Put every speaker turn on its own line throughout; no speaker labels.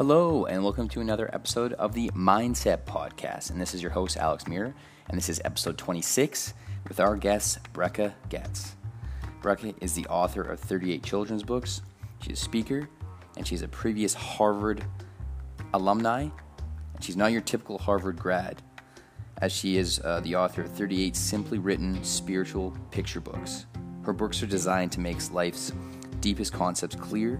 Hello, and welcome to another episode of the Mindset Podcast. And this is your host, Alex Muir, and this is episode 26 with our guest, Bracha Goetz. Bracha is the author of 38 children's books. She's a speaker, and she's a previous Harvard alumni. And she's not your typical Harvard grad, as she is uh, the author of 38 simply written spiritual picture books. Her books are designed to make life's deepest concepts clear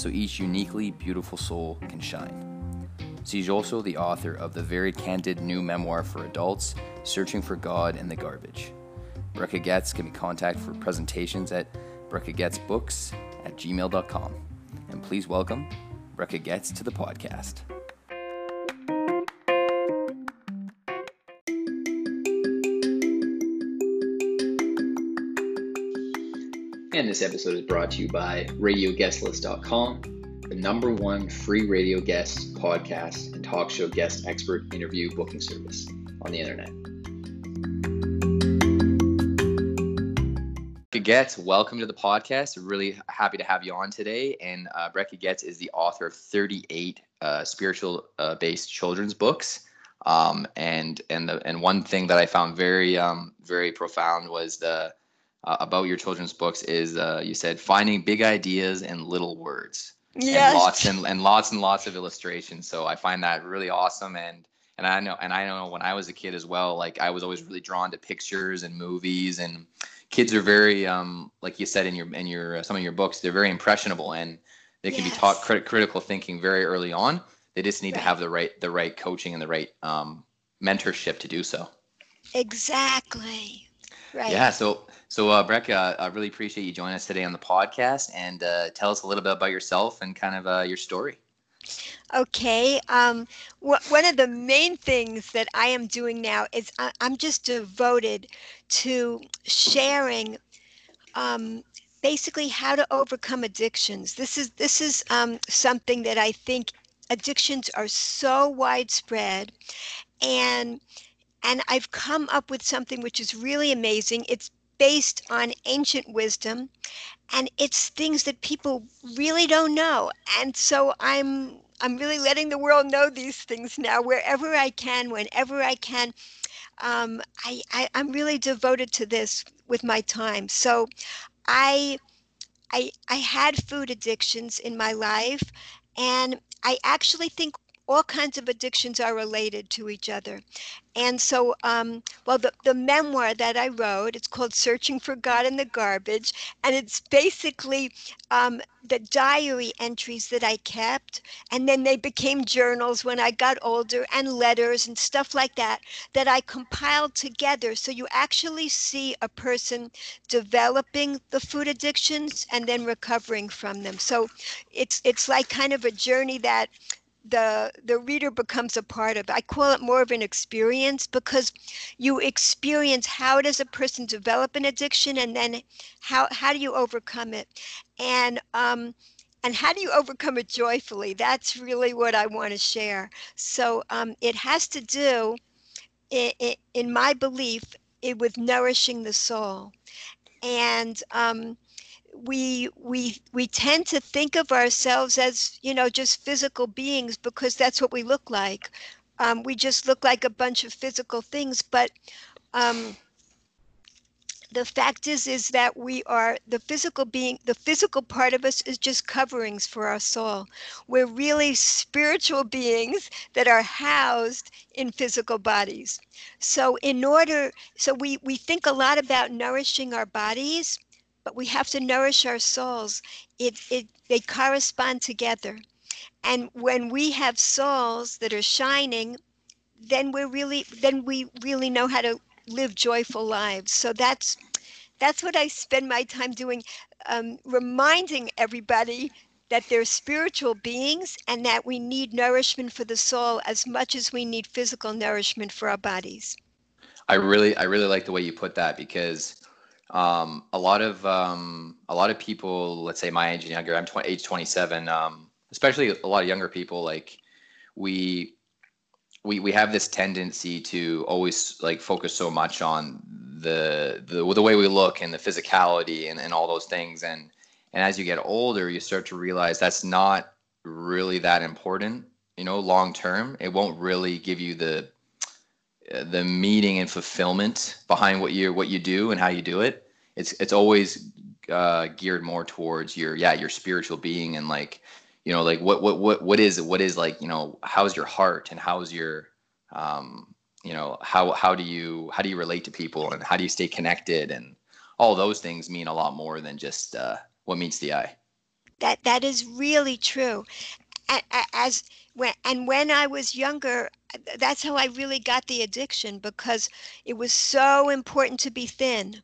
so each uniquely beautiful soul can shine. She's also the author of the very candid new memoir for adults, Searching for God in the Garbage. Bracha Goetz can be contacted for presentations at breccagetzbooks at gmail.com. And please welcome Bracha Goetz to the podcast. This episode is brought to you by RadioGuestList.com, the number one free radio guest podcast and talk show guest expert interview booking service on the internet. Goetz, welcome to the podcast. Really happy to have you on today. And uh, Bracha Goetz is the author of 38 uh, spiritual uh, based children's books. Um, and and the and one thing that I found very um, very profound was the uh, about your children's books is uh, you said finding big ideas in little words.
Yes.
And lots and, and lots and lots of illustrations. So I find that really awesome and and I know and I know when I was a kid as well, like I was always really drawn to pictures and movies and kids are very um like you said in your in your uh, some of your books, they're very impressionable and they can
Yes.
be taught crit- critical thinking very early on. They just need to have the right the right coaching and the right um mentorship to do so.
Exactly. Right.
Yeah. So, so uh, Bracha, I really appreciate you joining us today on the podcast and uh, tell us a little bit about yourself and kind of uh, your story.
Okay. Um, wh- one of the main things that I am doing now is I- I'm just devoted to sharing um, basically how to overcome addictions. This is this is um, something that I think addictions are so widespread, and and I've come up with something which is really amazing. It's based on ancient wisdom, and it's things that people really don't know. And so I'm I'm really letting the world know these things now wherever I can, whenever I can. Um, I, I I'm really devoted to this with my time. So I I I had food addictions in my life, and I actually think all kinds of addictions are related to each other. And so, um, well, the, the memoir that I wrote, it's called Searching for God in the Garbage, and it's basically um, the diary entries that I kept, and then they became journals when I got older, and letters and stuff like that, that I compiled together. So you actually see a person developing the food addictions and then recovering from them. So it's it's like kind of a journey that the the reader becomes a part of. I call it more of an experience because you experience how does a person develop an addiction and then how how do you overcome it? And um and how do you overcome it joyfully? That's really what i want to share. So um, it has to do in, in my belief it, with nourishing the soul. And um, we we we tend to think of ourselves as you know just physical beings because that's what we look like. Um, we just look like a bunch of physical things but um, the fact is is that we are the physical being the physical part of us is just coverings for our soul. We're really spiritual beings that are housed in physical bodies. So in order so we we think a lot about nourishing our bodies but we have to nourish our souls it it they correspond together. And when we have souls that are shining then we're really then we really know how to live joyful lives. So that's that's what i spend my time doing um, reminding everybody that they're spiritual beings and that we need nourishment for the soul as much as we need physical nourishment for our bodies.
I really, I really like the way you put that because um, a lot of um, a lot of people, let's say my age and younger, I'm 20, age 27, um, especially a lot of younger people, like we we we have this tendency to always like focus so much on the the the way we look and the physicality and, and all those things and and as you get older you start to realize that's not really that important. You know, long term, it won't really give you the the meaning and fulfillment behind what you what you do and how you do it. It's it's always uh, geared more towards your yeah your spiritual being and like you know like what what what what is what is like you know how's your heart and how's your um you know how how do you how do you relate to people and how do you stay connected? And all those things mean a lot more than just uh, what meets the eye.
That that is really true as when and when i was younger that's how i really got the addiction because it was so important to be thin.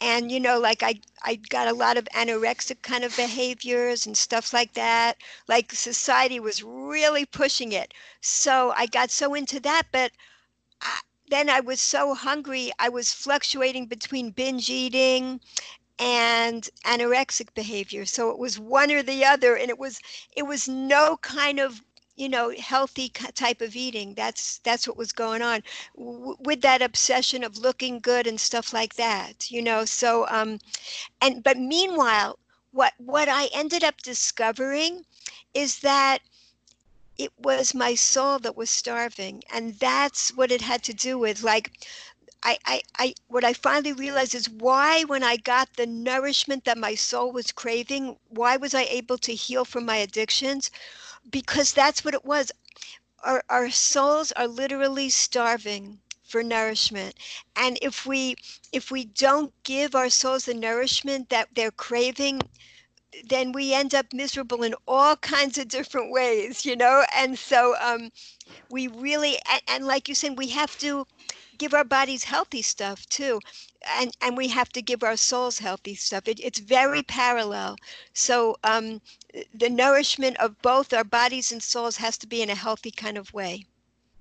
And you know like i i got a lot of anorexic kind of behaviors and stuff like that. Like society was really pushing it. So i got so into that but I, then i was so hungry i was fluctuating between binge eating and anorexic behavior. So it was one or the other and it was it was no kind of you know healthy type of eating. That's that's what was going on. W- with that obsession of looking good and stuff like that you know so um and but meanwhile what what i ended up discovering is that it was my soul that was starving and that's what it had to do with like I, I, I, what I finally realized is why, when I got the nourishment that my soul was craving, why was I able to heal from my addictions? because that's what it was. Our, our souls are literally starving for nourishment and if we if we don't give our souls the nourishment that they're craving then we end up miserable in all kinds of different ways you know and so um we really and, and like you said we have to give our bodies healthy stuff too and and we have to give our souls healthy stuff it, it's very parallel so um the nourishment of both our bodies and souls has to be in a healthy kind of way.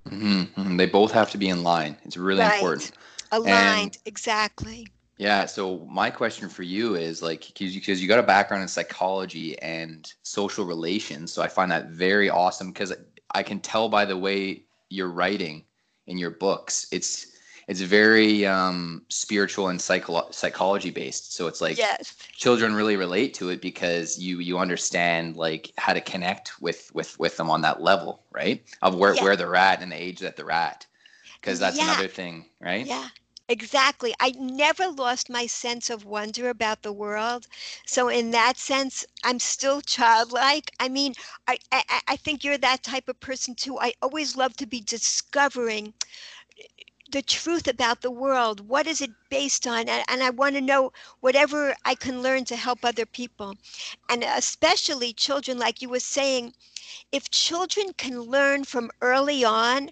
Mm-hmm. mm-hmm. They both have to be in line. It's really right. important.
Aligned, and, exactly.
Yeah. So my question for you is like, because you got a background in psychology and social relations, so I find that very awesome because I can tell by the way you're writing in your books, it's it's very um, spiritual and psycho- psychology based. So it's like
yes.
children really relate to it because you you understand like how to connect with with with them on that level, right? Of where yeah. where they're at and the age that they're at. Because that's yeah. another thing, right?
Yeah. Exactly. I never lost my sense of wonder about the world. So in that sense, I'm still childlike. I mean, I, I, I think you're that type of person too. I always love to be discovering the truth about the world. What is it based on? And, and I want to know whatever I can learn to help other people. And especially children, like you were saying, if children can learn from early on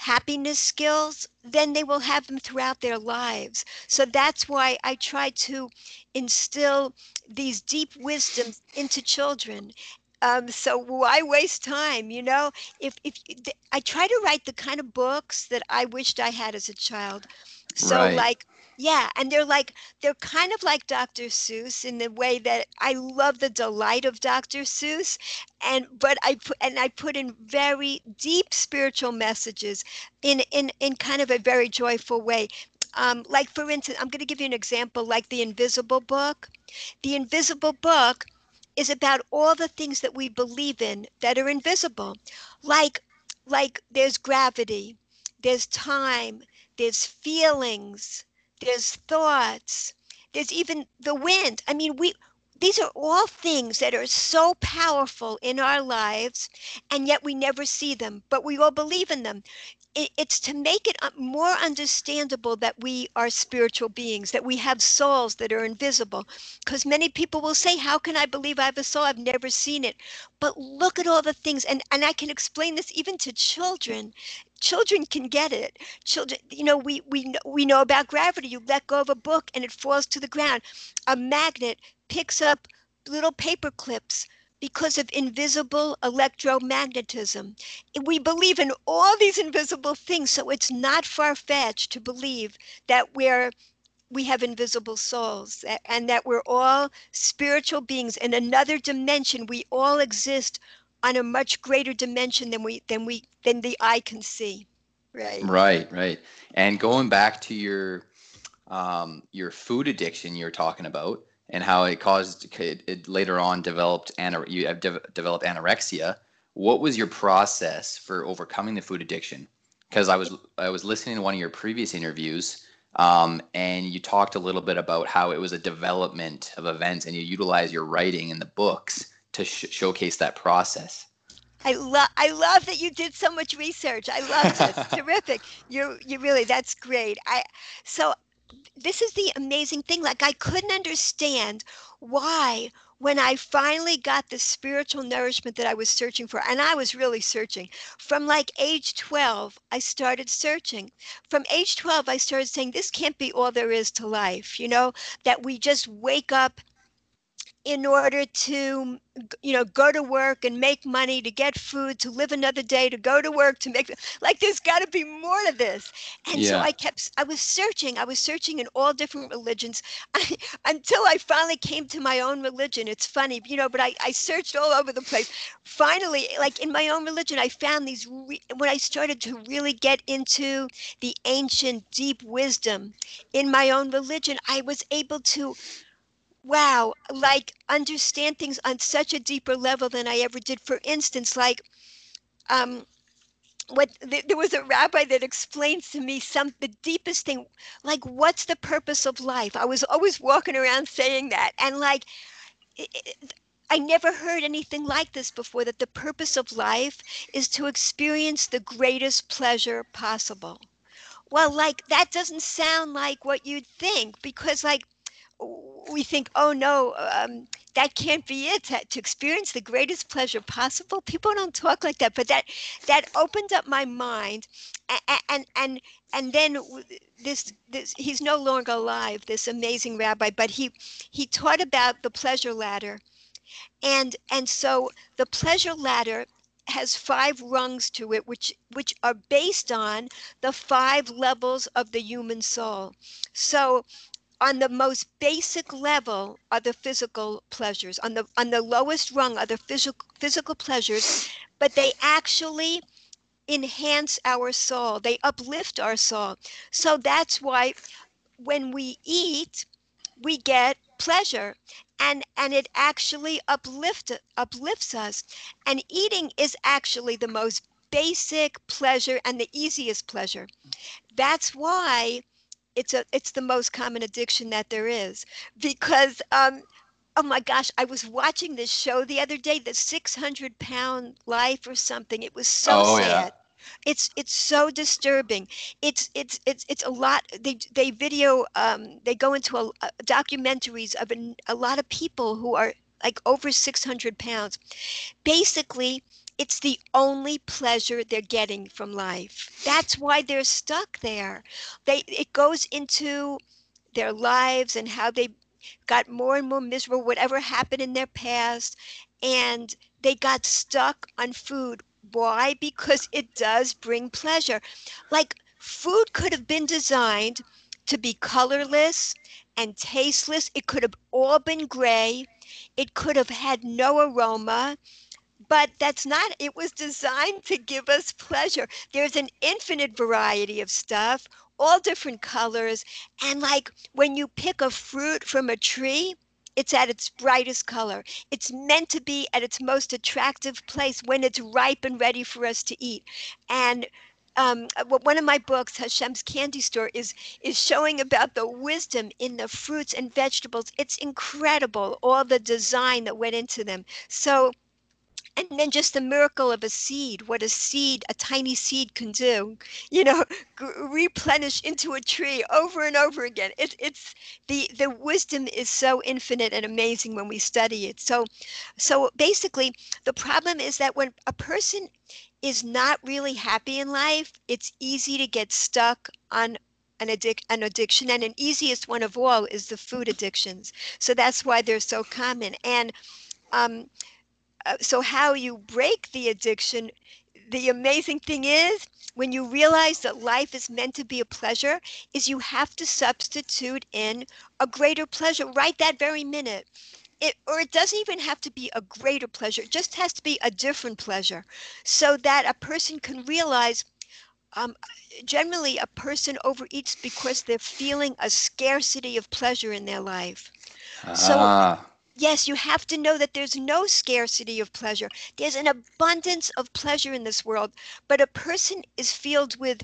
happiness skills, then they will have them throughout their lives. So that's why I try to instill these deep wisdoms into children um, so why waste time? You know, if if I try to write the kind of books that I wished I had as a child. So right. like yeah, and they're like they're kind of like Dr. Seuss in the way that I love the delight of Dr. Seuss, and but I put and I put in very deep spiritual messages in in in kind of a very joyful way. Um, like for instance, I'm going to give you an example, like the Invisible Book. The Invisible Book is about all the things that we believe in that are invisible like like there's gravity there's time there's feelings there's thoughts there's even the wind. I mean we these are all things that are so powerful in our lives and yet we never see them but we all believe in them it's to make it uh, more understandable that we are spiritual beings, that we have souls that are invisible. Because many people will say, How can I believe I have a soul? I've never seen it. But look at all the things, and, and I can explain this even to children. Children can get it. Children, you know, we, we, we know about gravity. You let go of a book and it falls to the ground. A magnet picks up little paper clips because of invisible electromagnetism. We believe in all these invisible things, so it's not far fetched to believe that we're we have invisible souls and that we're all spiritual beings in another dimension. We all exist on a much greater dimension than we than we than the eye can see. Right.
Right right. And going back to your um, your food addiction you're talking about and how it caused it, it later on developed and you have de- developed anorexia. What was your process for overcoming the food addiction? Because I was I was listening to one of your previous interviews, um, and you talked a little bit about how it was a development of events, and you utilize your writing in the books to sh- showcase that process.
I love I love that you did so much research. I love this. Terrific. You you really that's great. I so this is the amazing thing. Like I couldn't understand why when I finally got the spiritual nourishment that I was searching for, and I was really searching from like age 12, I started searching. From age 12, I started saying, This can't be all there is to life, you know, that we just wake up in order to you know go to work and make money to get food to live another day to go to work to make like there's got to be more to this. And yeah. so i kept i was searching i was searching in all different religions I, until i finally came to my own religion. It's funny you know but i, I searched all over the place. Finally like in my own religion i found these re- when i started to really get into the ancient deep wisdom in my own religion i was able to wow, like understand things on such a deeper level than I ever did. For instance, like um, what th- there was a rabbi that explained to me some the deepest thing, like what's the purpose of life? I was always walking around saying that, and like. It, it, I never heard anything like this before that the purpose of life is to experience the greatest pleasure possible. Well, like that doesn't sound like what you'd think because, like, we think, oh no, um, that can't be it. To, to, experience the greatest pleasure possible, people don't talk like that. But that that opened up my mind, and and and, and then this this he's no longer alive. This amazing rabbi, but he he taught about the pleasure ladder, and and so the pleasure ladder has five rungs to it which which are based on the five levels of the human soul so on the most basic level are the physical pleasures on the on the lowest rung are the physical physical pleasures but they actually enhance our soul. They uplift our soul. So that's why when we eat we get pleasure and and it actually uplift uplifts us. And eating is actually the most basic pleasure and the easiest pleasure. That's why it's a it's the most common addiction that there is because um oh my gosh i was watching this show the other day the 600 pound life or something. It was so oh, sad. Yeah. it's it's so disturbing. It's it's it's it's a lot they they video um they go into a, a documentaries of a, a lot of people who are like over 600 pounds. Basically it's the only pleasure they're getting from life. That's why they're stuck there. They it goes into their lives and how they got more and more miserable whatever happened in their past and they got stuck on food. Why? Because it does bring pleasure. Like food could have been designed to be colorless and tasteless. It could have all been gray. It could have had no aroma but that's not it was designed to give us pleasure there's an infinite variety of stuff all different colors and like when you pick a fruit from a tree it's at its brightest color. It's meant to be at its most attractive place when it's ripe and ready for us to eat. And um, one of my books, Hashem's Candy Store, is is showing about the wisdom in the fruits and vegetables. It's incredible, all the design that went into them. So and then just the miracle of a seed what a seed a tiny seed can do you know replenish into a tree over and over again. It, it's the the wisdom is so infinite and amazing when we study it. So so basically the problem is that when a person is not really happy in life it's easy to get stuck on an, addic- an addiction and an easiest one of all is the food addictions. So that's why they're so common. And um, uh, so how you break the addiction the amazing thing is when you realize that life is meant to be a pleasure is you have to substitute in a greater pleasure right that very minute it, or it doesn't even have to be a greater pleasure it just has to be a different pleasure so that a person can realize um, generally a person overeats because they're feeling a scarcity of pleasure in their life. So
Ah,
Yes, you have to know that there's no scarcity of pleasure. There's an abundance of pleasure in this world, but a person is filled with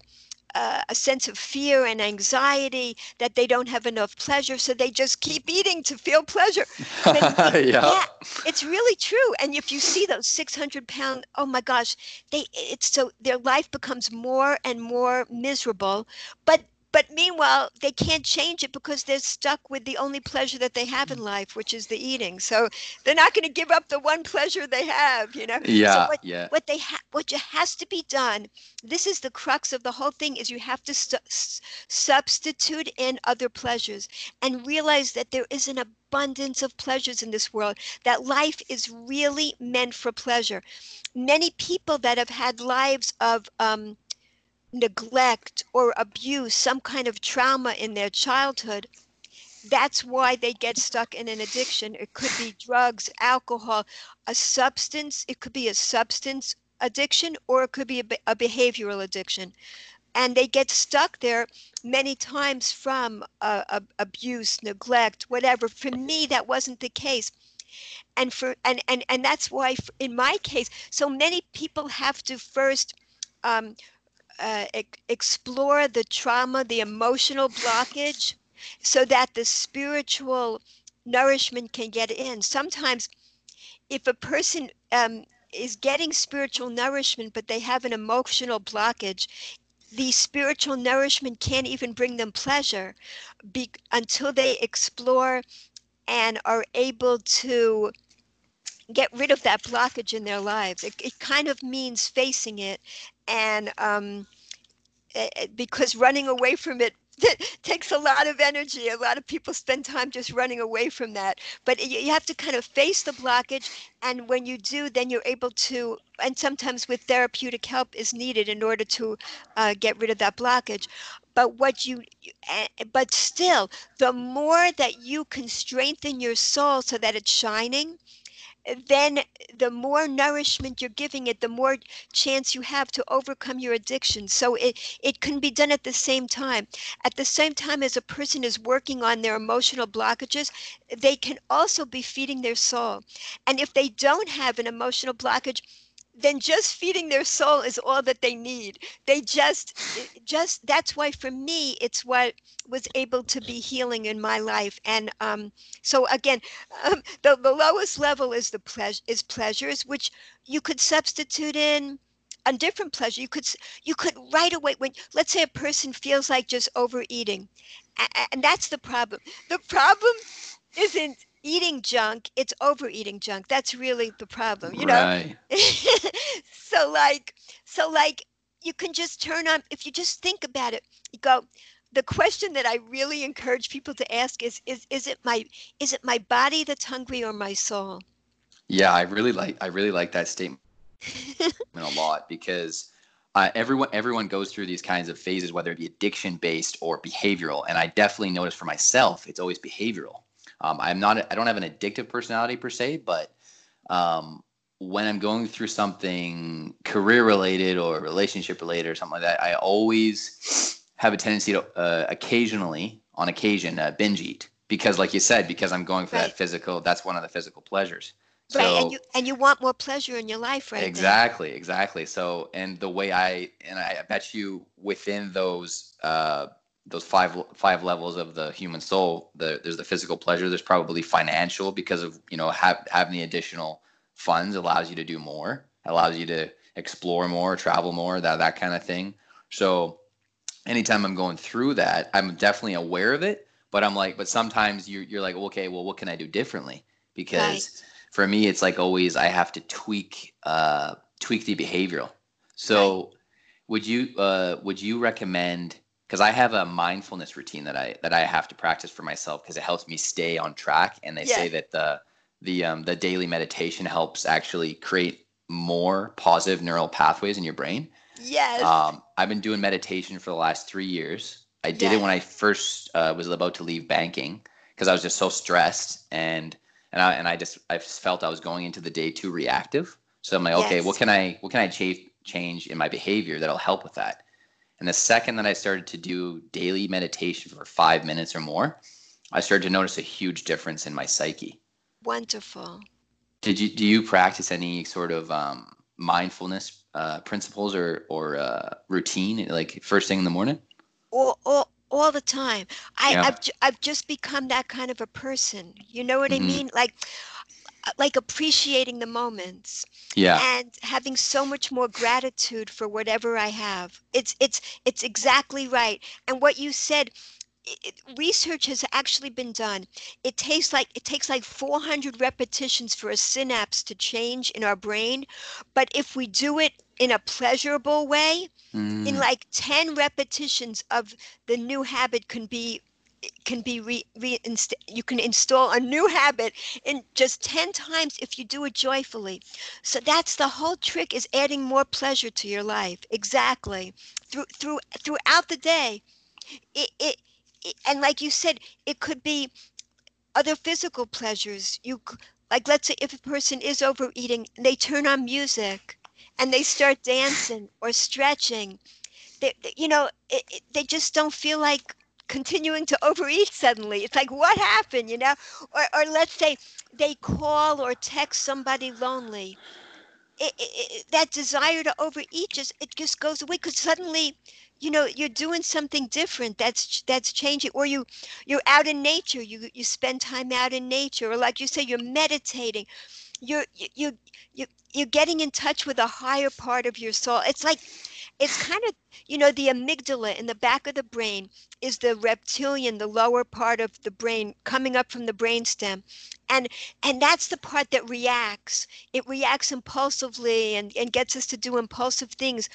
uh, a sense of fear and anxiety that they don't have enough pleasure, so they just keep eating to feel pleasure. It-
yeah.
yeah, it's really true. And if you see those 600 pound, oh my gosh, they it's so their life becomes more and more miserable. But but meanwhile, they can't change it because they're stuck with the only pleasure that they have in life, which is the eating. So they're not going to give up the one pleasure they have, you know. So
Yeah,
what
yeah.
what they ha- what has to be done this is the crux of the whole thing is you have to stu- s- substitute in other pleasures and realize that there is an abundance of pleasures in this world that life is really meant for pleasure many people that have had lives of um, neglect or abuse some kind of trauma in their childhood that's why they get stuck in an addiction. It could be drugs alcohol a substance it could be a substance addiction or it could be a, a behavioral addiction. And they get stuck there many times from uh, ab- abuse neglect whatever. For me that wasn't the case. And for and and, and that's why in my case so many people have to first um, uh, ex- explore the trauma the emotional blockage so that the spiritual nourishment can get in. Sometimes if a person um, is getting spiritual nourishment but they have an emotional blockage the spiritual nourishment can't even bring them pleasure be- until they explore and are able to get rid of that blockage in their lives. It, it kind of means facing it and um, because running away from it takes a lot of energy. A lot of people spend time just running away from that. But you, have to kind of face the blockage. And when you do, then you're able to, and sometimes with therapeutic help is needed in order to uh, get rid of that blockage. But what you, but still, the more that you can strengthen your soul so that it's shining, then the more nourishment you're giving it, the more chance you have to overcome your addiction. So it, it can be done at the same time. At the same time as a person is working on their emotional blockages, they can also be feeding their soul. And if they don't have an emotional blockage, then just feeding their soul is all that they need. They just, just that's why for me, it's what was able to be healing in my life. And um, so again, um, the, the lowest level is the pleasure is pleasures, which you could substitute in a different pleasure. You could you could right away when let's say a person feels like just overeating, and that's the problem. The problem isn't eating junk; it's overeating junk. That's really the problem. You know.
Right.
so like so like you can just turn on if you just think about it you go the question that i really encourage people to ask is is is it my is it my body that's hungry or my soul
Yeah, I really like I really like that statement a lot because uh, everyone everyone goes through these kinds of phases, whether it be addiction based or behavioral. And I definitely notice for myself, it's always behavioral. Um, I'm not I don't have an addictive personality per se, but um, when I'm going through something career related or relationship related or something like that, I always have a tendency to uh, occasionally, on occasion, uh, binge eat because, like you said, because I'm going for
Right.
that physical. That's one of the physical pleasures.
right and you and you want more pleasure in your life right
exactly exactly so and the way i and i bet you within those uh those five five levels of the human soul the, there's the physical pleasure there's probably financial because of you know have, having the additional funds allows you to do more allows you to explore more travel more that that kind of thing. So anytime i'm going through that i'm definitely aware of it but i'm like but sometimes you're, you're like okay well what can i do differently? Because for me it's like always i have to tweak uh tweak the behavioral. So would you uh would you recommend because i have a mindfulness routine that i that i have to practice for myself because it helps me stay on track and they
Yeah.
say that the the um the daily meditation helps actually create more positive neural pathways in your brain
yes
um, I've been doing meditation for the last three years. I did it when I first uh, was about to leave banking because I was just so stressed and and I and I just I just felt I was going into the day too reactive. So I'm like, okay,
Yes.
what can I what can I change change in my behavior that'll help with that? And the second that I started to do daily meditation for five minutes or more, I started to notice a huge difference in my psyche.
Wonderful.
Did you do you practice any sort of um, mindfulness uh, principles or or uh, routine like first thing in the morning?
All, all, all the time. I,
Yeah.
I've, I've just become that kind of a person. You know what I
Mhm.
mean? Like, like appreciating the moments.
Yeah.
and having so much more gratitude for whatever I have. It's it's it's exactly right. And what you said, it, research has actually been done. It takes like it takes like 400 repetitions for a synapse to change in our brain, but if we do it in a pleasurable way, in
Mm,
like 10 repetitions of the new habit can be can be re, reinst- you can install a new habit in just 10 times if you do it joyfully. So that's the whole trick is adding more pleasure to your life. Exactly. Through through throughout the day. It, it, it and like you said it could be other physical pleasures. You like let's say if a person is overeating they turn on music and they start dancing or stretching. They, they- you know it, it, they just don't feel like continuing to overeat suddenly. It's like what happened you know? Or, or let's say they call or text somebody lonely. It, it, it, that desire to overeat just it just goes away because suddenly you know you're doing something different that's that's changing. Or you you're out in nature. You you spend time out in nature. Or like you say you're meditating. You're you you you you're getting in touch with a higher part of your soul. It's like it's kind of you know the amygdala in the back of the brain is the reptilian the lower part of the brain coming up from the brainstem. And and that's the part that reacts. It reacts impulsively and, and gets us to do impulsive things.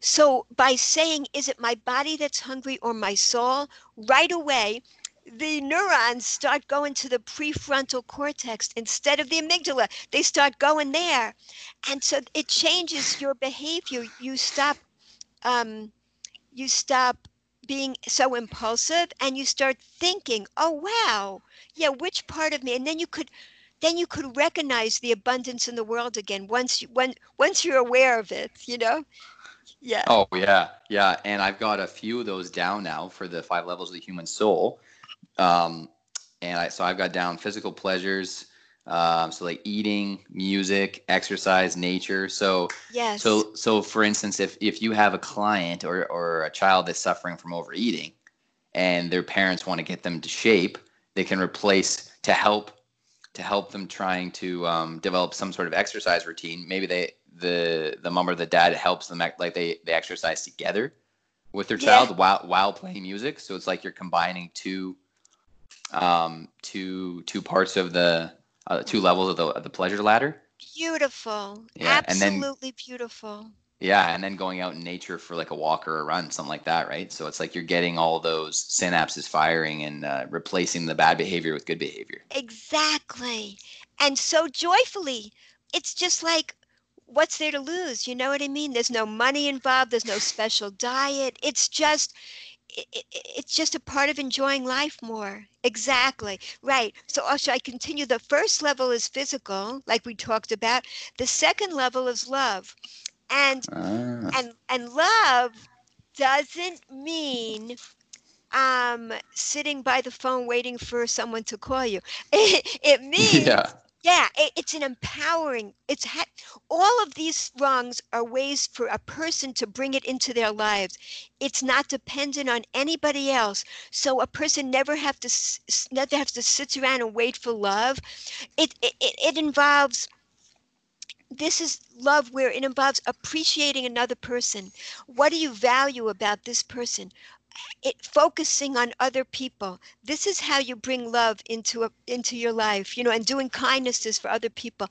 So by saying is it my body that's hungry or my soul? Right away the neurons start going to the prefrontal cortex instead of the amygdala. They start going there. And so it changes your behavior. You stop um, you stop being so impulsive and you start thinking oh wow yeah which part of me? And then you could then you could recognize the abundance in the world again once you when once you're aware of it you know? Yeah.
Oh yeah, yeah, and I've got a few of those down now for the five levels of the human soul. Um, and I so I've got down physical pleasures, um, so like eating, music, exercise, nature. So
yes
so so for instance, if if you have a client or or a child that's suffering from overeating, and their parents want to get them to shape, they can replace to help to help them trying to um, develop some sort of exercise routine. Maybe they the the mom or the dad helps them act like they they exercise together with their
Yeah.
child while while playing music. So it's like you're combining two um two two parts of the uh, two levels of the of the pleasure ladder.
beautiful
Yeah, and then-
absolutely beautiful
Yeah, and then going out in nature for like a walk or a run, something like that, right? So it's like you're getting all those synapses firing and uh, replacing the bad behavior with good behavior.
Exactly. And so joyfully. It's just like, what's there to lose? You know what I mean? There's no money involved, there's no special diet. It's just, i i it's just a part of enjoying life more. Exactly. Right. So, also, I continue. The first level is physical, like we talked about. The second level is love. And
Ah.
and and love doesn't mean um sitting by the phone waiting for someone to call you It, it, means
yeah.
Yeah it, it's an empowering it's ha- all of these rungs are ways for a person to bring it into their lives. It's not dependent on anybody else. So a person never have to never have to sit around and wait for love. It, it, it involves this is love where it involves appreciating another person. What do you value about this person it focusing on other people. This is how you bring love into a, into your life you know and doing kindnesses for other people.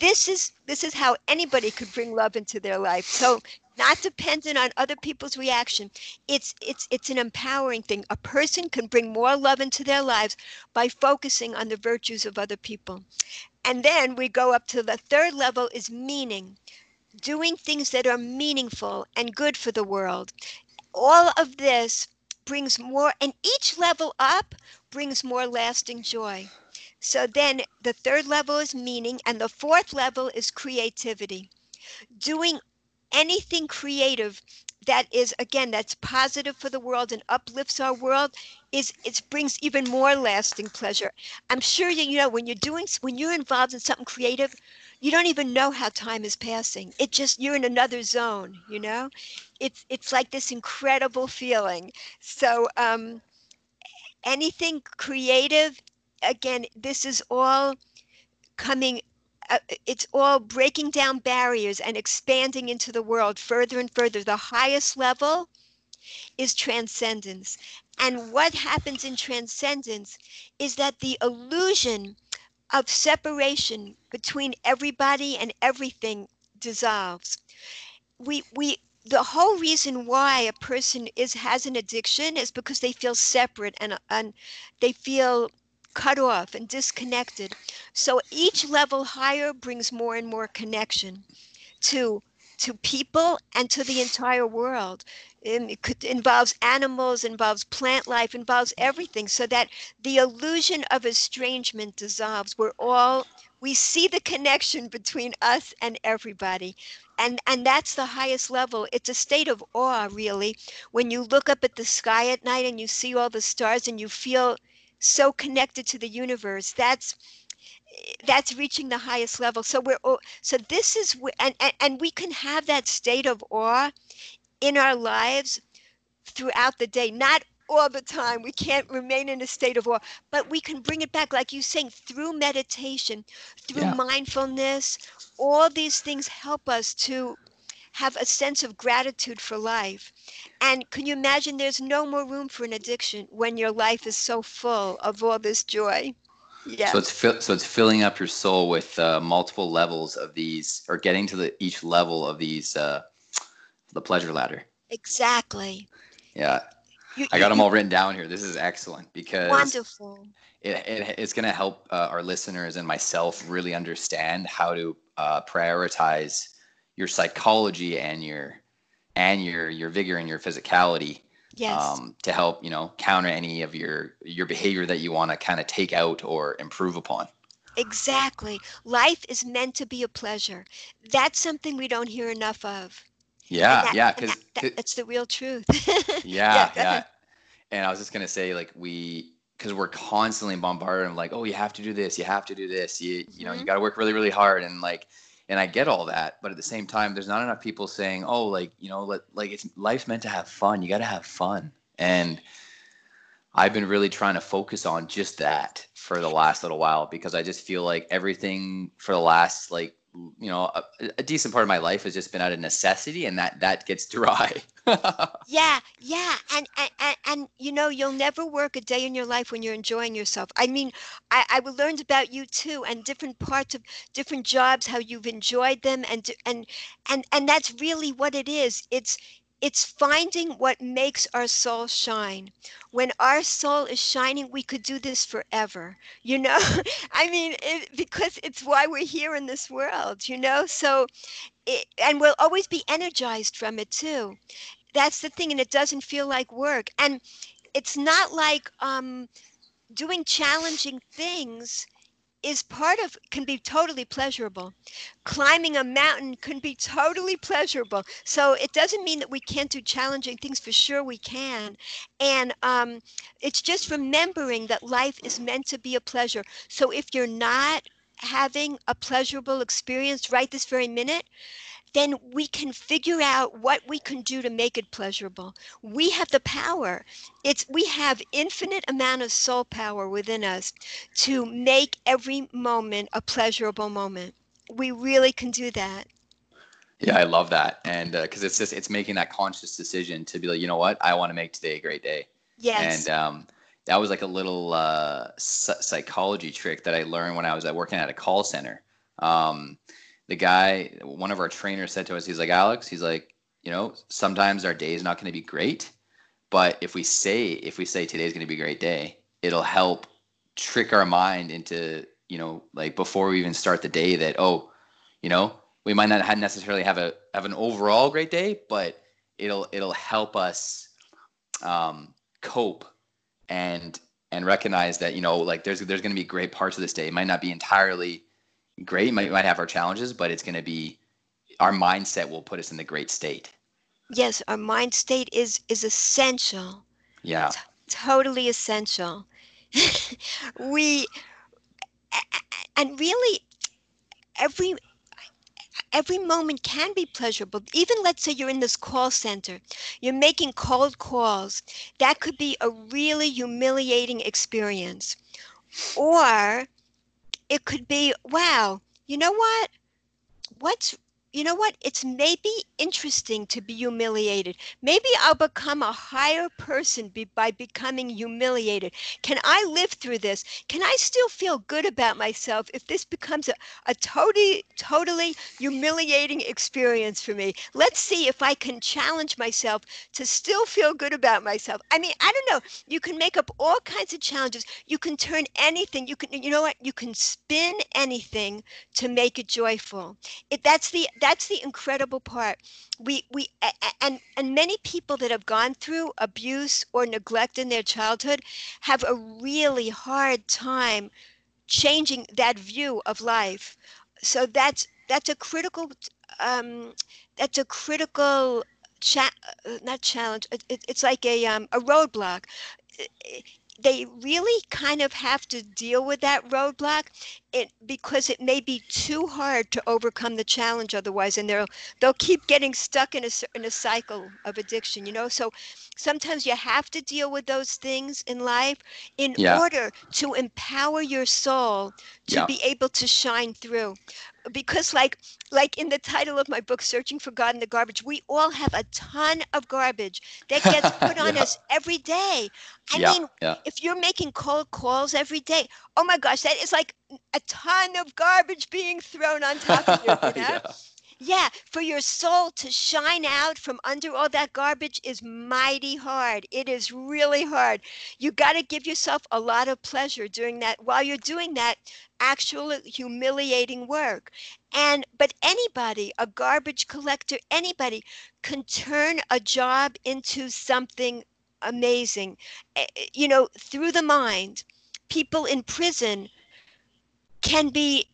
This is this is how anybody could bring love into their life. So not dependent on other people's reaction. It's it's it's an empowering thing. A person can bring more love into their lives by focusing on the virtues of other people. And then we go up to the third level is meaning. Doing things that are meaningful and good for the world all of this brings more and each level up brings more lasting joy. So then the third level is meaning and the fourth level is creativity. Doing anything creative that is again that's positive for the world and uplifts our world is it brings even more lasting pleasure. I'm sure you, you know when you're doing when you're involved in something creative you don't even know how time is passing it just you're in another zone you know it's it's like this incredible feeling so um anything creative again this is all coming uh, it's all breaking down barriers and expanding into the world further and further. The highest level is transcendence. And what happens in transcendence is that the illusion of separation between everybody and everything dissolves. We, we, the whole reason why a person is has an addiction is because they feel separate and, and they feel cut off and disconnected. So each level higher brings more and more connection to to people and to the entire world. Um, it could, involves animals, involves plant life, involves everything, so that the illusion of estrangement dissolves. We're all we see the connection between us and everybody. And and that's the highest level. It's a state of awe, really, when you look up at the sky at night and you see all the stars and you feel so connected to the universe that's that's reaching the highest level so we're so this is and, and and we can have that state of awe in our lives throughout the day not all the time we can't remain in a state of awe but we can bring it back like you saying through meditation through yeah. mindfulness all these things help us to have a sense of gratitude for life. And can you imagine there's no more room for an addiction when your life is so full of all this joy?
Yeah. So it's fi- so it's filling up your soul with uh, multiple levels of these, or getting to the each level of these, uh, the pleasure ladder.
Exactly.
Yeah. You, I got you, them all written down here. This is excellent because
wonderful.
It, it it's going to help uh, our listeners and myself really understand how to uh, prioritize your psychology and your and your your vigor and your physicality
yes. um,
to help you know counter any of your your behavior that you want to kind of take out or improve upon.
Exactly. Life is meant to be a pleasure. That's something we don't hear enough of.
Yeah that, yeah because
that, that, that's the real truth.
Yeah yeah, yeah. and i was just gonna say like we because we're constantly bombarded of like oh you have to do this you have to do this you you know mm-hmm. you got to work really really hard. And like and I get all that, but at the same time, there's not enough people saying, "Oh, like you know, let, like it's life's meant to have fun. You got to have fun." And I've been really trying to focus on just that for the last little while because I just feel like everything for the last like you know a, a decent part of my life has just been out of necessity, and that that gets dry.
yeah, yeah, and, and and you know you'll never work a day in your life when you're enjoying yourself. I mean, I I learned about you too, and different parts of different jobs, how you've enjoyed them, and and and and that's really what it is. It's it's finding what makes our soul shine. When our soul is shining, we could do this forever. You know, I mean, it, because it's why we're here in this world. You know, so it, and we'll always be energized from it too that's the thing and it doesn't feel like work and it's not like um, doing challenging things is part of can be totally pleasurable. Climbing a mountain can be totally pleasurable. So it doesn't mean that we can't do challenging things for sure we can. And um, it's just remembering that life is meant to be a pleasure. So if you're not having a pleasurable experience right this very minute then we can figure out what we can do to make it pleasurable. We have the power. It's we have infinite amount of soul power within us to make every moment a pleasurable moment. We really can do that.
Yeah, I love that, and because uh, it's just it's making that conscious decision to be like, you know what, I want to make today a great day.
Yes.
And um, that was like a little uh, psychology trick that I learned when I was uh, working at a call center. Um, the guy, one of our trainers said to us, he's like, Alex, he's like, you know, sometimes our day is not going to be great, but if we say, if we say today's going to be a great day, it'll help trick our mind into, you know, like before we even start the day that, oh, you know, we might not necessarily have a, have an overall great day, but it'll, it'll help us um, cope and, and recognize that, you know, like there's, there's going to be great parts of this day. It might not be entirely great. Might might have our challenges, but it's going to be our mindset will put us in the great state.
yes, our mind state is is essential.
Yeah.
T- totally essential. we and really every every moment can be pleasurable. Even let's say you're in this call center, you're making cold calls. That could be a really humiliating experience. Or it could be, wow, you know what? What's you know what? It's maybe interesting to be humiliated. Maybe I'll become a higher person be, by becoming humiliated. Can I live through this? Can I still feel good about myself if this becomes a, a totally, totally humiliating experience for me? Let's see if I can challenge myself to still feel good about myself. I mean, I don't know. You can make up all kinds of challenges. You can turn anything. You can, you know what? You can spin anything to make it joyful. It, that's the that's the incredible part. We we and and many people that have gone through abuse or neglect in their childhood have a really hard time changing that view of life. So that's that's a critical um, that's a critical cha- uh, not challenge. It, it, it's like a um, a roadblock they really kind of have to deal with that roadblock it, because it may be too hard to overcome the challenge otherwise and they'll they'll keep getting stuck in a, in a cycle of addiction you know so sometimes you have to deal with those things in life in yeah. order to empower your soul to yeah. be able to shine through because like like in the title of my book searching for god in the garbage we all have a ton of garbage that gets put on yeah. us every day i yeah, mean yeah. if you're making cold calls every day oh my gosh that is like a ton of garbage being thrown on top of you, you know? Yeah, for your soul to shine out from under all that garbage is mighty hard. It is really hard. You got to give yourself a lot of pleasure doing that while you're doing that actual humiliating work. And but anybody, a garbage collector, anybody can turn a job into something amazing. Eh, eh, you know, through the mind. People in prison can be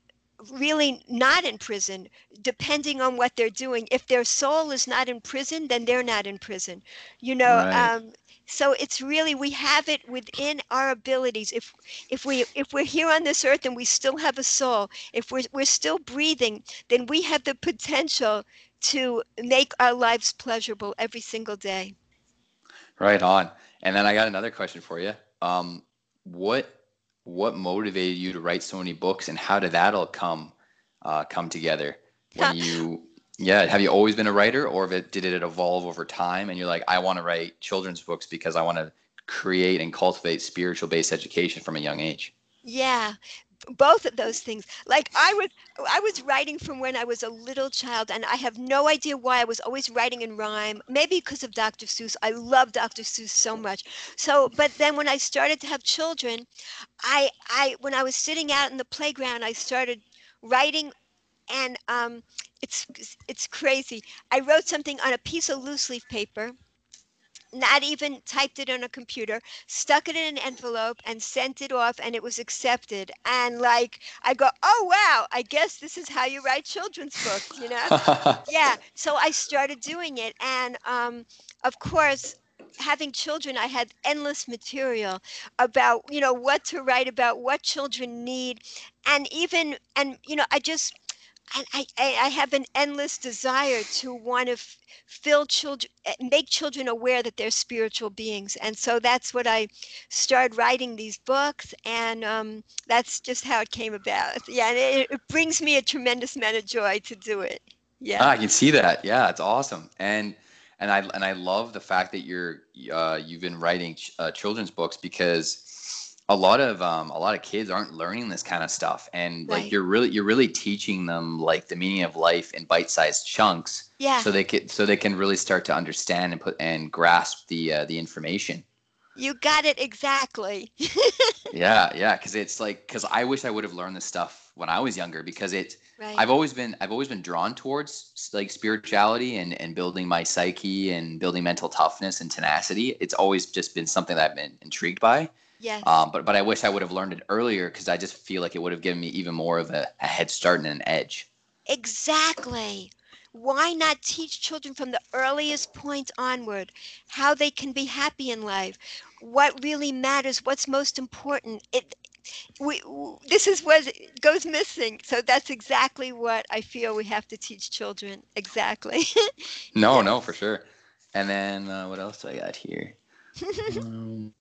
really not in prison depending on what they're doing. If their soul is not in prison then they're not in prison you know right. um, so it's really we have it within our abilities. If if we if we're here on this earth and we still have a soul if we're, we're still breathing then we have the potential to make our lives pleasurable every single day.
Right on. And then i got another question for you. Um, what what motivated you to write so many books and how did that all come uh, come together? When you yeah have you always been a writer or it, did it evolve over time and you're like i want to write children's books because i want to create and cultivate spiritual based education from a young age
yeah both of those things. Like i was i was writing from when i was a little child and i have no idea why i was always writing in rhyme. Maybe because of dr seuss. I love dr seuss so much. So but then when i started to have children i i when i was sitting out in the playground i started writing and um, it's it's crazy. I wrote something on a piece of loose leaf paper not even typed it on a computer, stuck it in an envelope and sent it off and it was accepted. And like I go, "Oh wow, I guess this is how you write children's books," you know? yeah. So I started doing it and um of course having children i had endless material about you know what to write about what children need and even and you know i just and I, I have an endless desire to want to f- fill children, eh, make children aware that they're spiritual beings. And so that's what I started writing these books, and um, that's just how it came about. Yeah, and it, it, brings me a tremendous amount of joy to do it. Yeah,
ah, I can see that. Yeah, it's awesome, and and I and I love the fact that you're uh, you've been writing ch- uh, children's books because a lot of um, a lot of kids aren't learning this kind of stuff and right. like you're really you're really teaching them like the meaning of life in bite-sized chunks
yeah.
so they can so they can really start to understand and put and grasp the uh, the information.
You got it exactly.
Yeah yeah because it's like because i wish i would have learned this stuff when i was younger because it right. i've always been i've always been drawn towards like spirituality and and building my psyche and building mental toughness and tenacity. It's always just been something that i've been intrigued by
Yes.
Um, but but I wish I would have learned it earlier because I just feel like it would have given me even more of a, a head start and an edge.
Exactly. why not teach children from the earliest point onward how they can be happy in life? What really matters what's most important? It we this is what goes missing. So that's exactly what i feel we have to teach children. Exactly.
No no for sure. And then uh, what else do i got here? Um,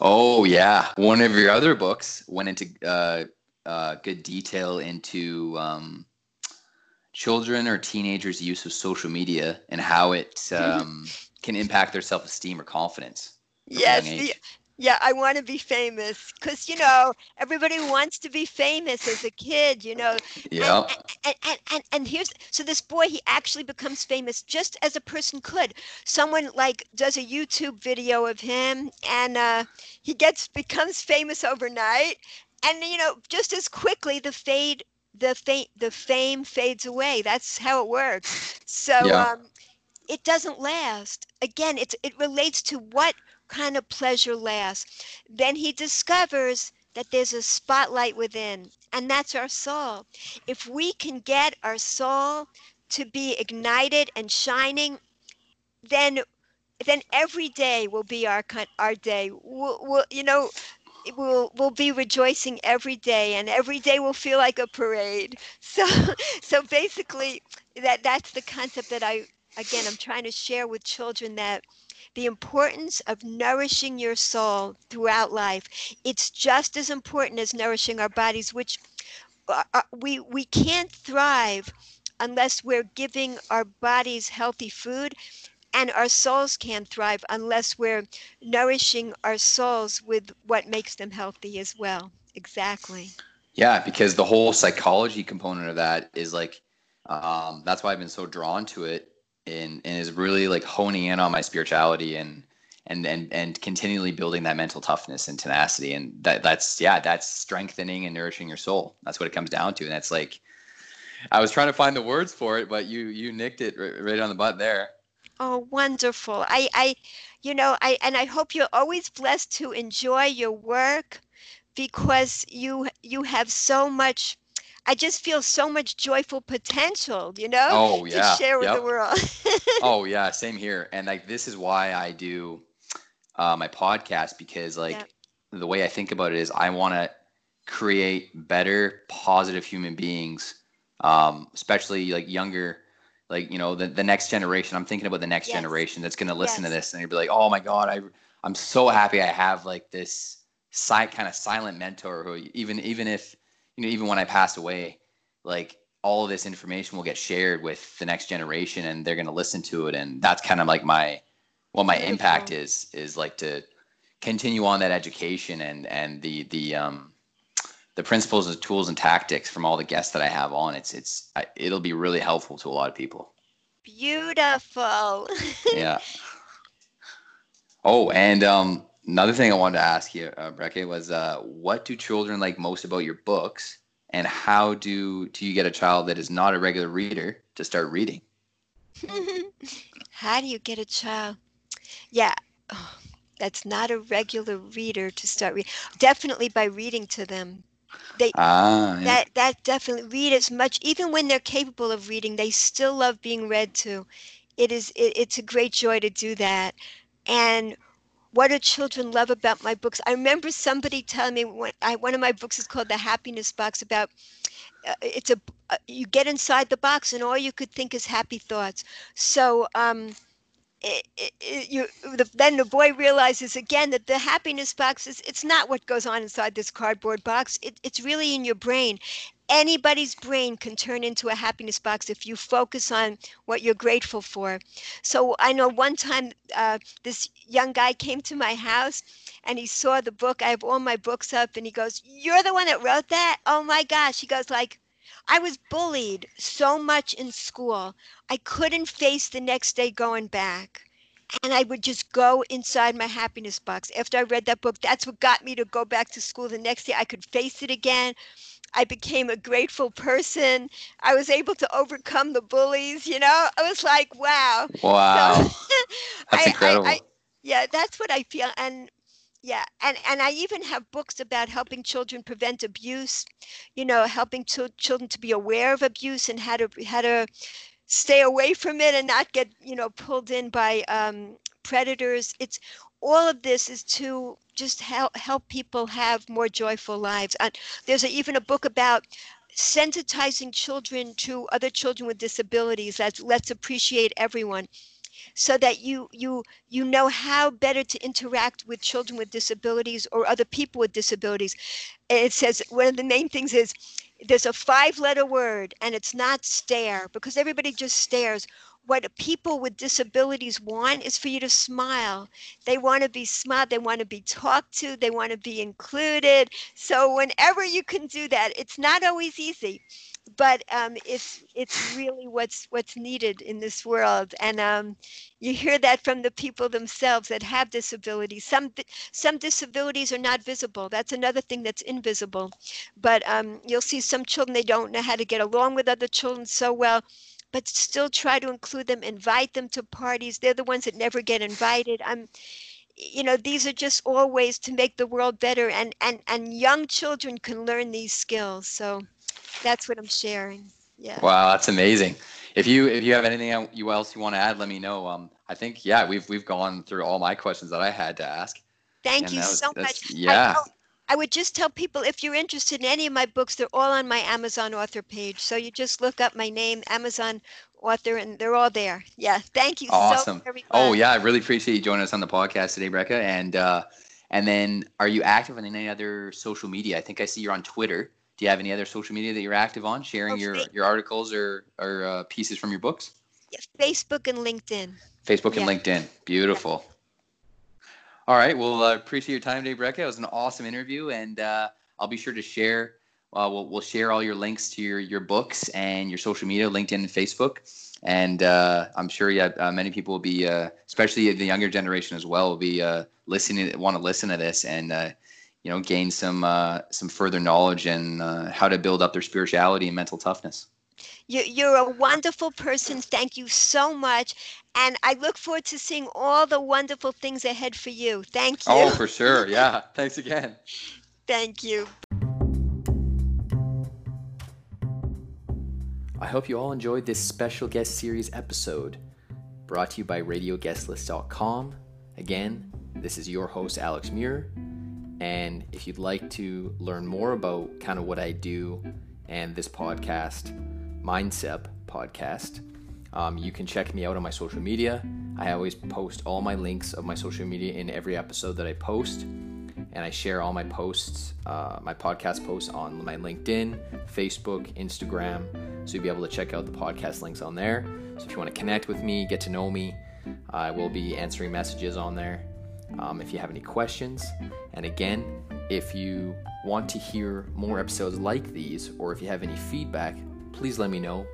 oh yeah one of your other books went into uh, uh, good detail into um, children or teenagers' use of social media and how it um, can impact their self-esteem or confidence.
Yes, yeah, I want to be famous because you know everybody wants to be famous as a kid, you know.
Yeah.
And, and, and, and here's so this boy he actually becomes famous just as a person could. Someone like does a YouTube video of him and uh, he gets becomes famous overnight, and you know just as quickly the fade the fame the fame fades away. That's how it works. So yeah. um, it doesn't last. Again, it's it relates to what kind of pleasure lasts. Then he discovers that there's a spotlight within, and that's our soul. If we can get our soul to be ignited and shining, then then every day will be our our day. We'll, we'll, you know, we'll we'll be rejoicing every day, and every day will feel like a parade. So so basically, that that's the concept that I again I'm trying to share with children that the importance of nourishing your soul throughout life. It's just as important as nourishing our bodies, which uh, uh, we we can't thrive unless we're giving our bodies healthy food and our souls can't thrive unless we're nourishing our souls with what makes them healthy as well exactly
yeah because the whole psychology component of that is like um, that's why i've been so drawn to it and, and is really like honing in on my spirituality and and and and continually building that mental toughness and tenacity. And that that's yeah that's strengthening and nourishing your soul. That's what it comes down to. And that's like i was trying to find the words for it but you you nicked it right, right on the butt there.
Oh wonderful. I i you know i and i hope you're always blessed to enjoy your work because you you have so much I just feel so much joyful potential, you know,
oh, yeah.
to share with
yep.
the world.
oh yeah, same here. And like this is why I do uh, my podcast because like yep. the way I think about it is I want to create better, positive human beings, um, especially like younger, like you know the the next generation. I'm thinking about the next yes. generation that's going to listen yes. to this and be like, oh my god, I I'm so happy I have like this side kind of silent mentor who even even if you know, even when I pass away, like all of this information will get shared with the next generation and they're going to listen to it. And that's kind of like my, what my impact is, is like to continue on that education and, and the, the, um, the principles and tools and tactics from all the guests that I have on. It's, it's, it'll be really helpful to a lot of people.
Beautiful.
yeah. Oh, and, um, Another thing I wanted to ask you, uh, was uh, what do children like most about your books, and how do do you get a child that is not a regular reader to start reading?
how do you get a child? Yeah, oh, that's not a regular reader to start reading. Definitely by reading to them. They ah, yeah. that that definitely read as much. Even when they're capable of reading, they still love being read to. It is it, it's a great joy to do that, and what do children love about my books? I remember somebody telling me when I, one of my books is called The Happiness Box about uh, it's a uh, you get inside the box and all you could think is happy thoughts. So um, it, it, you, the, then the boy realizes again that the happiness box is it's not what goes on inside this cardboard box. It, it's really in your brain, anybody's brain can turn into a happiness box if you focus on what you're grateful for. So I know one time uh, this young guy came to my house and he saw the book. I have all my books up and he goes, You're the one that wrote that? Oh my gosh. He goes, like, I was bullied so much in school. I couldn't face the next day going back and I would just go inside my happiness box. After I read that book, that's what got me to go back to school the next day. I could face it again. I became a grateful person. I was able to overcome the bullies. You know, I was like, wow.
Wow. So, that's
I,
incredible.
I, I, yeah, that's what I feel. And yeah and and i even have books about helping children prevent abuse you know helping children to be aware of abuse and how to how to stay away from it and not get you know pulled in by um, predators it's all of this is to just help help people have more joyful lives. There's a, even a book about sensitizing children to other children with disabilities let's let's appreciate everyone so that you you you know how better to interact with children with disabilities or other people with disabilities. It says one of the main things is there's a five letter word and it's not stare because everybody just stares what people with disabilities want is for you to smile. They want to be smiled, they want to be talked to, they want to be included. So whenever you can do that, it's not always easy, but um, it's it's really what's what's needed in this world. And um, you hear that from the people themselves that have disabilities. Some some disabilities are not visible. That's another thing that's invisible. But um, you'll see some children they don't know how to get along with other children so well but still try to include them, invite them to parties. They're the ones that never get invited. I'm you know these are just all ways to make the world better and and and young children can learn these skills. So that's what i'm sharing. Yeah.
Wow that's amazing. If you if you have anything you else you want to add let me know. Um i think yeah we've we've gone through all my questions that i had to ask.
Thank you was, so much.
Yeah.
I would just tell people if you're interested in any of my books, they're all on my Amazon author page. So you just look up my name, Amazon author, and they're all there. Yeah, thank you
awesome.
so.
Oh yeah, I really appreciate you joining us on the podcast today, Bracha. And uh, and then, are you active on any other social media? I think I see you're on Twitter. Do you have any other social media that you're active on, sharing oh, your your articles or or uh, pieces from your books?
Yeah, Facebook and LinkedIn.
Facebook and LinkedIn. Beautiful. Yeah. All right. Well, I uh, appreciate your time today, Bracha. It was an awesome interview, and uh, I'll be sure to share. Uh, we'll, we'll share all your links to your, your books and your social media, LinkedIn and Facebook. And uh, I'm sure yeah, uh, many people will be, uh, especially the younger generation as well, will be listening, want to listen to this and you know gain some some further knowledge and how to build up their spirituality and mental toughness.
You're a wonderful person. Thank you so much. And I look forward to seeing all the wonderful things ahead for you. Thank you.
Oh, for sure. Yeah. Thanks again.
Thank you.
I hope you all enjoyed this special guest series episode brought to you by RadioGuestList.com. Again, this is your host, Alex Muir. And if you'd like to learn more about kind of what I do and this podcast, Mindset podcast. Um, you can check me out on my social media. I always post all my links of my social media in every episode that I post. And I share all my posts, uh, my podcast posts on my LinkedIn, Facebook, Instagram. So you'll be able to check out the podcast links on there. So if you want to connect with me, get to know me, I will be answering messages on there. Um, if you have any questions. And again, if you want to hear more episodes like these, or if you have any feedback, please let me know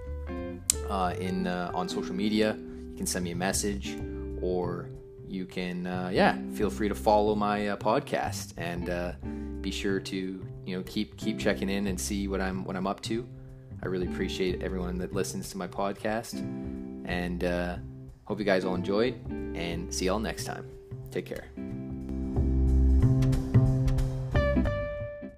uh, in uh, on social media. You can send me a message, or you can uh, yeah feel free to follow my uh, podcast and uh, be sure to you know keep keep checking in and see what I'm what I'm up to. I really appreciate everyone that listens to my podcast, and uh, hope you guys all enjoyed. And see y'all next time. Take care.